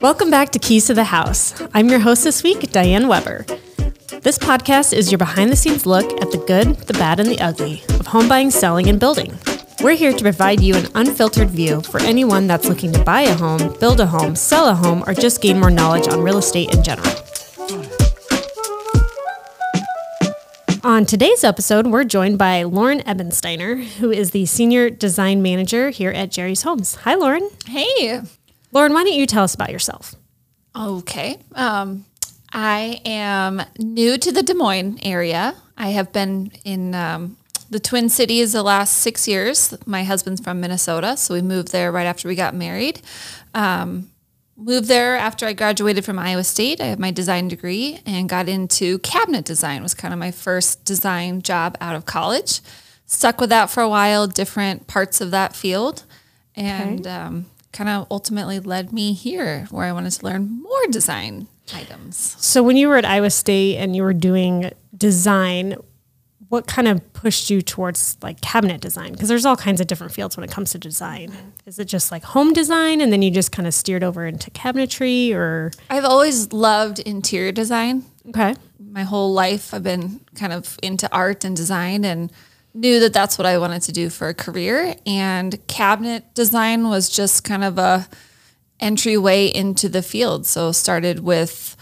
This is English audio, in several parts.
Welcome back to Keys to the House. I'm your host this week, Diane Weber. This podcast is your behind the scenes look at the good, the bad, and the ugly of home buying, selling, and building. We're here to provide you an unfiltered view for anyone that's looking to buy a home, build a home, sell a home, or just gain more knowledge on real estate in general. On today's episode, we're joined by Lauren Ebensteiner, who is the Senior Design Manager here at Jerry's Homes. Hi, Lauren. Hey. Lauren, why don't you tell us about yourself? Okay. Um, I am new to the Des Moines area. I have been in um, the Twin Cities the last six years. My husband's from Minnesota, so we moved there right after we got married. Um, moved there after I graduated from Iowa State. I have my design degree and got into cabinet design. Was kind of my first design job out of college. Stuck with that for a while, different parts of that field, and okay. um, kind of ultimately led me here, where I wanted to learn more design items. So when you were at Iowa State and you were doing design, what kind of pushed you towards like cabinet design? Because there's all kinds of different fields when it comes to design. Mm-hmm. Is it just like home design and then you just kind of steered over into cabinetry or? I've always loved interior design. Okay. My whole life I've been kind of into art and design and knew that that's what I wanted to do for a career. And cabinet design was just kind of a entryway into the field. So started with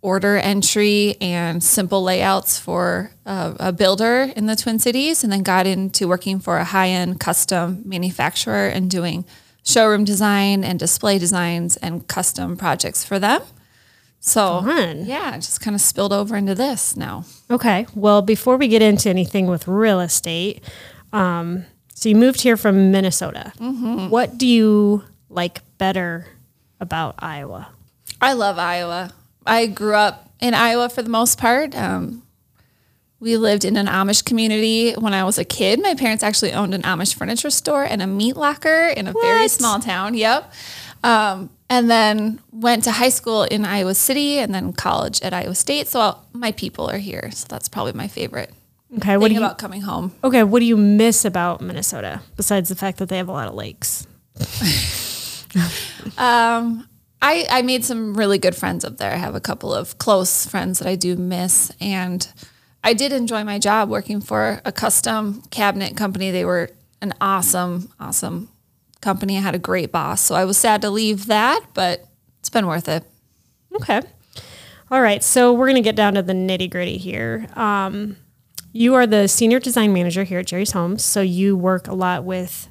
order entry and simple layouts for a, builder in the Twin Cities, and then got into working for a high end custom manufacturer and doing showroom design and display designs and custom projects for them. So, Fun. yeah, just kind of spilled over into this now. Okay. Well, before we get into anything with real estate, um, so you moved here from Minnesota. Mm-hmm. What do you like better about Iowa? I love Iowa. I grew up in Iowa for the most part. Um, we lived in an Amish community when I was a kid. My parents actually owned an Amish furniture store and a meat locker in a what? very small town. Yep. Um, and then went to high school in Iowa City and then college at Iowa State. So I'll, my people are here. So that's probably my favorite. Okay. What do you, about coming home? Okay. What do you miss about Minnesota besides the fact that they have a lot of lakes? um, I, I made some really good friends up there. I have a couple of close friends that I do miss. And I did enjoy my job working for a custom cabinet company. They were an awesome, awesome company. I had a great boss. So I was sad to leave that, but it's been worth it. Okay. All right. So we're going to get down to the nitty gritty here. Um, you are the senior design manager here at Jerry's Homes. So you work a lot with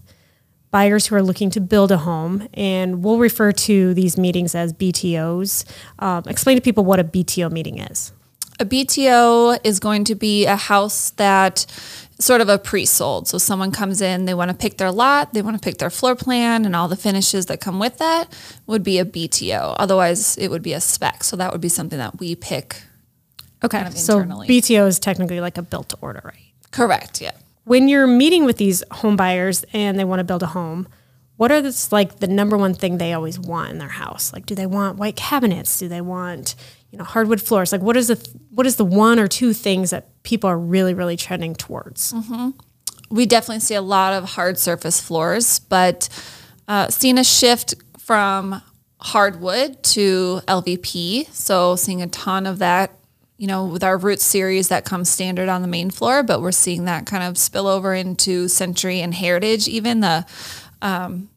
buyers who are looking to build a home, and we'll refer to these meetings as BTOs. Um, explain to people what a BTO meeting is. A BTO is going to be a house that sort of a pre-sold. So someone comes in, they want to pick their lot, they want to pick their floor plan and all the finishes that come with that would be a BTO. Otherwise, it would be a spec. So that would be something that we pick. Okay. Kind of so BTO is technically like a built to order, right? Correct. Yeah when you're meeting with these home buyers and they want to build a home, what are this like the number one thing they always want in their house? Like, do they want white cabinets? Do they want you know hardwood floors? Like, what is the what is the one or two things that people are really really trending towards? Mm-hmm. We definitely see a lot of hard surface floors, but uh, seeing a shift from hardwood to LVP. So seeing a ton of that you know, with our Roots series that comes standard on the main floor, but we're seeing that kind of spill over into Century and Heritage, even the, um,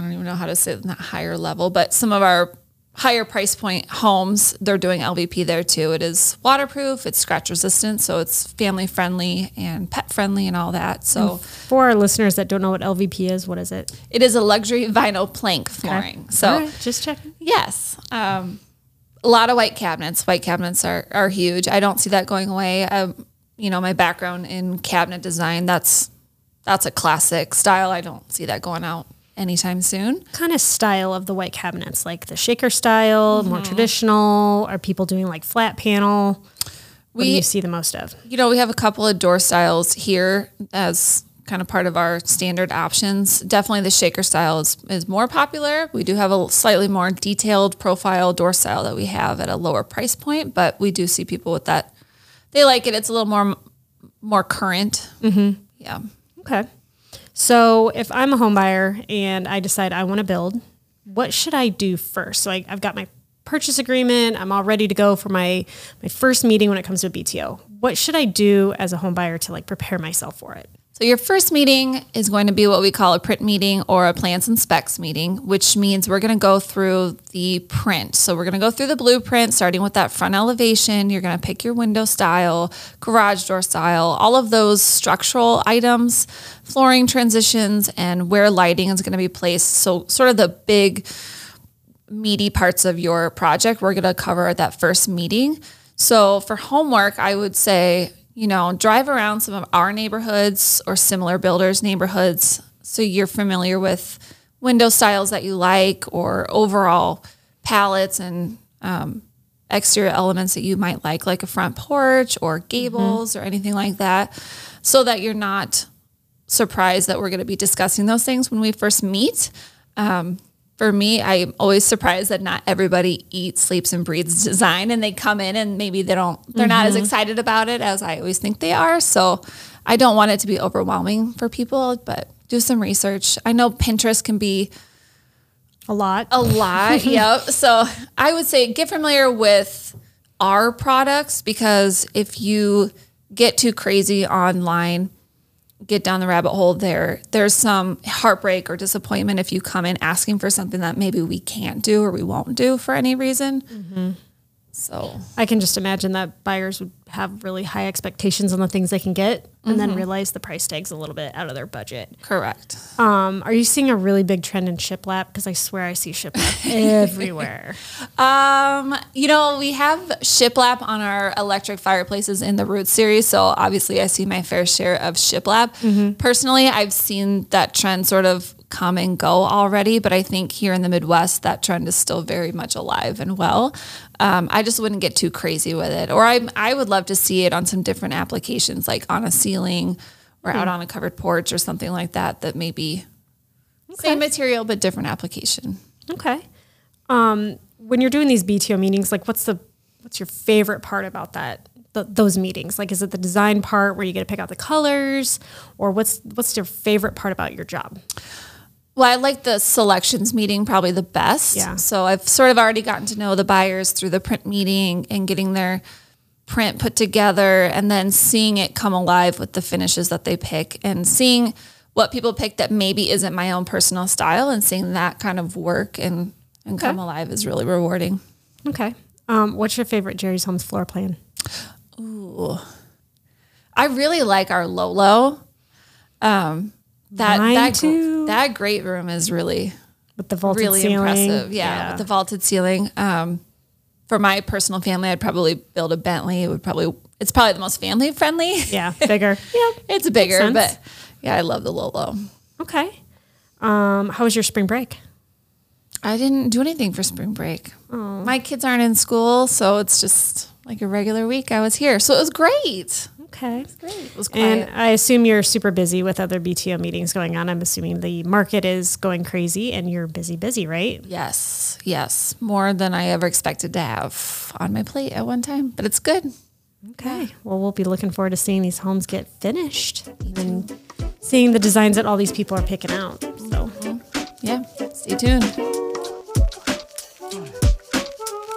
I don't even know how to say it, not higher level, but some of our higher price point homes, they're doing LVP there too. It is waterproof, it's scratch resistant, so it's family friendly and pet friendly and all that. So and for our listeners that don't know what LVP is, what is it? It is a luxury vinyl plank flooring. Okay. So right, just checking. Yes. Um, a lot of white cabinets. White cabinets are, are huge. I don't see that going away. Um, you know, my background in cabinet design, that's that's a classic style. I don't see that going out anytime soon. Kind of style of the white cabinets, like the shaker style, mm-hmm. more traditional. Are people doing like flat panel? What we, do you see the most of? You know, we have a couple of door styles here as kind of part of our standard options. Definitely the shaker style is, is more popular. We do have a slightly more detailed profile door style that we have at a lower price point, but we do see people with that. They like it. It's a little more more current. Mm-hmm. Yeah. Okay. So if I'm a home buyer and I decide I want to build, what should I do first? I, I've got my purchase agreement. I'm all ready to go for my my first meeting when it comes to a BTO. What should I do as a home buyer to like prepare myself for it? So your first meeting is going to be what we call a print meeting or a plans and specs meeting, which means we're going to go through the print. So we're going to go through the blueprint, starting with that front elevation. You're going to pick your window style, garage door style, all of those structural items, flooring transitions, and where lighting is going to be placed. So sort of the big meaty parts of your project we're going to cover at that first meeting. So for homework, I would say you know, drive around some of our neighborhoods or similar builders' neighborhoods so you're familiar with window styles that you like or overall palettes and um, exterior elements that you might like, like a front porch or gables mm-hmm. or anything like that, so that you're not surprised that we're going to be discussing those things when we first meet. Um, for me, I'm always surprised that not everybody eats, sleeps, and breathes design, and they come in and maybe they don't, they're mm-hmm. not as mm-hmm. excited about it as I always think they are. So I don't want it to be overwhelming for people, but do some research. I know Pinterest can be a lot, a lot. yep. So I would say get familiar with our products because if you get too crazy online, get down the rabbit hole there. There's some heartbreak or disappointment if you come in asking for something that maybe we can't do or we won't do for any reason. Mm-hmm. So I can just imagine that buyers would have really high expectations on the things they can get and mm-hmm. then realize the price tag's a little bit out of their budget. Correct. Um, are you seeing a really big trend in shiplap? Because I swear I see shiplap everywhere. Um, you know, we have shiplap on our electric fireplaces in the root series. So obviously I see my fair share of shiplap. Mm-hmm. Personally, I've seen that trend sort of come and go already, but I think here in the Midwest, that trend is still very much alive and well. Um, I just wouldn't get too crazy with it. Or I, I would love to see it on some different applications, like on a ceiling or out hmm. on a covered porch or something like that, that maybe okay. same material, but different application. Okay. Um, when you're doing these BTO meetings, like what's the, what's your favorite part about that? those meetings? Like, is it the design part where you get to pick out the colors, or what's what's your favorite part about your job? Well, I like the selections meeting probably the best. Yeah. So I've sort of already gotten to know the buyers through the print meeting and getting their print put together and then seeing it come alive with the finishes that they pick and seeing what people pick that maybe isn't my own personal style and seeing that kind of work and, and okay. come alive is really rewarding. Okay. Um, what's your favorite Jerry's Homes floor plan? Ooh. I really like our Lolo. Um, that Mine that too. that great room is really with the vaulted really ceiling. impressive. Yeah, yeah, with the vaulted ceiling. Um, for my personal family, I'd probably build a Bentley. It would probably it's probably the most family friendly. Yeah, bigger. yeah, it's bigger, but yeah, I love the Lolo. Okay. Um, how was your spring break? I didn't do anything for spring break. Oh. My kids aren't in school, so it's just like a regular week. I was here, so it was great. Okay. great. It was quiet. And I assume you're super busy with other BTO meetings going on. I'm assuming the market is going crazy and you're busy, busy, right? Yes. Yes. More than I ever expected to have on my plate at one time, but it's good. Okay. Well, we'll be looking forward to seeing these homes get finished and seeing the designs that all these people are picking out. So, mm-hmm. yeah, stay tuned.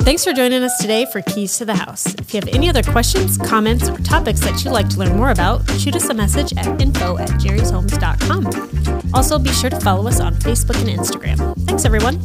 Thanks for joining us today for Keys to the House. If you have any other questions, comments, or topics that you'd like to learn more about, shoot us a message at info at jerryshomes.com. Also, be sure to follow us on Facebook and Instagram. Thanks, everyone.